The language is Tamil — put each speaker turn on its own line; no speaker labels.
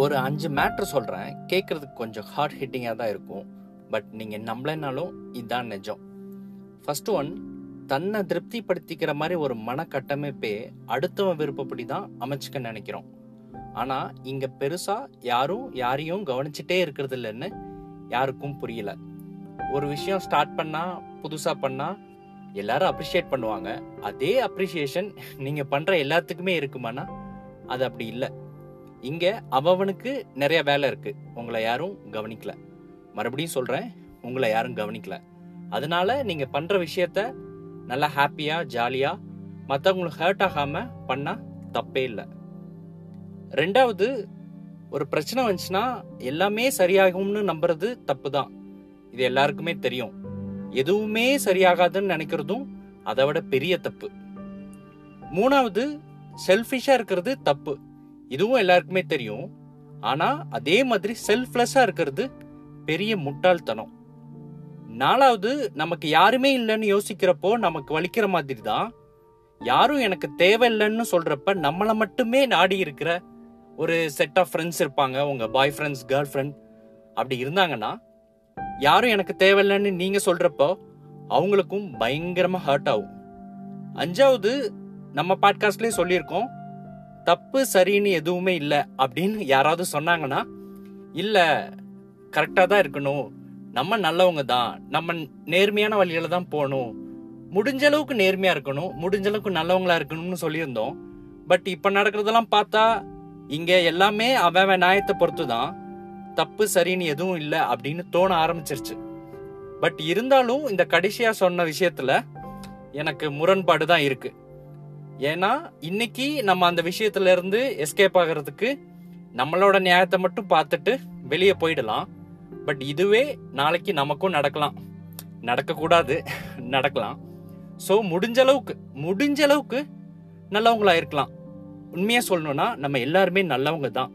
ஒரு அஞ்சு மேட்ரு சொல்கிறேன் கேட்குறதுக்கு கொஞ்சம் ஹார்ட் ஹிட்டிங்காக தான் இருக்கும். பட் நீங்கள் நம்பலைனாலும் இதுதான் நிஜம். ஃபர்ஸ்ட் ஒன் தன்னை திருப்திப்படுத்திக்கிற மாதிரி ஒரு மன கட்டமைப்பே அடுத்தவன் விருப்பப்படி தான் அமைச்சுக்க நினைக்கிறோம். ஆனால் இங்கே பெருசாக யாரும் யாரையும் கவனிச்சிட்டே இருக்கிறது இல்லைன்னு யாருக்கும் புரியல. ஒரு விஷயம் ஸ்டார்ட் பண்ணால் புதுசாக பண்ணால் எல்லாரும் அப்ரிஷியேட் பண்ணுவாங்க. அதே அப்ரிஷியேஷன் நீங்கள் பண்ணுற எல்லாத்துக்குமே இருக்குமானா? அது அப்படி இல்லை. இங்க அவனுக்கு நிறைய வேலை இருக்கு. உங்களை யாரும் கவனிக்கல. மறுபடியும் சொல்றேன் உங்களை யாரும் கவனிக்கல. அதனால நீங்க பண்ற விஷயத்த நல்லா ஹாப்பியா ஜாலியா மற்றவங்களுக்கு ஹர்ட் ஆகாம பண்ணா தப்பே இல்லை. ரெண்டாவது ஒரு பிரச்சனை வந்துச்சுன்னா எல்லாமே சரியாகும்னு நம்புறது தப்பு தான் இது எல்லாருக்குமே தெரியும். எதுவுமே சரியாகாதுன்னு நினைக்கிறதும் அதை விட பெரிய தப்பு. மூணாவது செல்ஃபிஷா இருக்கிறது தப்பு. இதுவும் எல்லாருக்குமே தெரியும். ஆனா அதே மாதிரி செல்ஃப்லெஸ்ஸா இருக்கிறது பெரிய முட்டாள்தனம். நாலாவது நமக்கு யாருமே இல்லைன்னு யோசிக்கிறப்போ நமக்கு வலிக்கிற மாதிரி தான் யாரும் எனக்கு தேவையில்லைன்னு சொல்றப்ப நம்மளை மட்டுமே நாடி இருக்கிற ஒரு செட் ஆஃப் ஃப்ரெண்ட்ஸ் இருப்பாங்க. உங்க பாய் ஃப்ரெண்ட்ஸ் கேர்ள் ஃப்ரெண்ட் அப்படி இருந்தாங்கன்னா யாரும் எனக்கு தேவையில்லைன்னு நீங்க சொல்றப்போ அவங்களுக்கும் பயங்கரமா ஹர்ட் ஆகும். அஞ்சாவது நம்ம பாட்காஸ்ட்லயே சொல்லியிருக்கோம். தப்பு சரின்னு எதுவுமே இல்லை அப்படின்னு யாராவது சொன்னாங்கன்னா இல்லை கரெக்டாக தான் இருக்கணும். நம்ம நல்லவங்க தான். நம்ம நேர்மையான வழியில தான் போகணும். முடிஞ்ச அளவுக்கு நேர்மையா இருக்கணும். முடிஞ்ச அளவுக்கு நல்லவங்களா இருக்கணும்னு சொல்லியிருந்தோம். பட் இப்போ நடக்கிறதெல்லாம் பார்த்தா இங்க எல்லாமே அவன் நியாயத்தை பொறுத்து தான் தப்பு சரின்னு எதுவும் இல்லை அப்படின்னு தோண ஆரம்பிச்சிருச்சு. பட் இருந்தாலும் இந்த கடைசியா சொன்ன விஷயத்துல எனக்கு முரண்பாடு தான் இருக்குது ஏன்னா இன்னைக்கு நம்ம அந்த விஷயத்துல இருந்து எஸ்கேப் ஆகிறதுக்கு நம்மளோட நியாயத்தை மட்டும் பார்த்துட்டு வெளியே போயிடலாம். பட் இதுவே நாளைக்கு நமக்கும் நடக்கலாம். நடக்கக்கூடாது. நடக்கலாம். ஸோ முடிஞ்ச அளவுக்கு முடிஞ்ச அளவுக்கு நல்லவங்களா இருக்கலாம் உண்மையா சொல்லணும்னா நம்ம எல்லாருமே நல்லவங்க தான்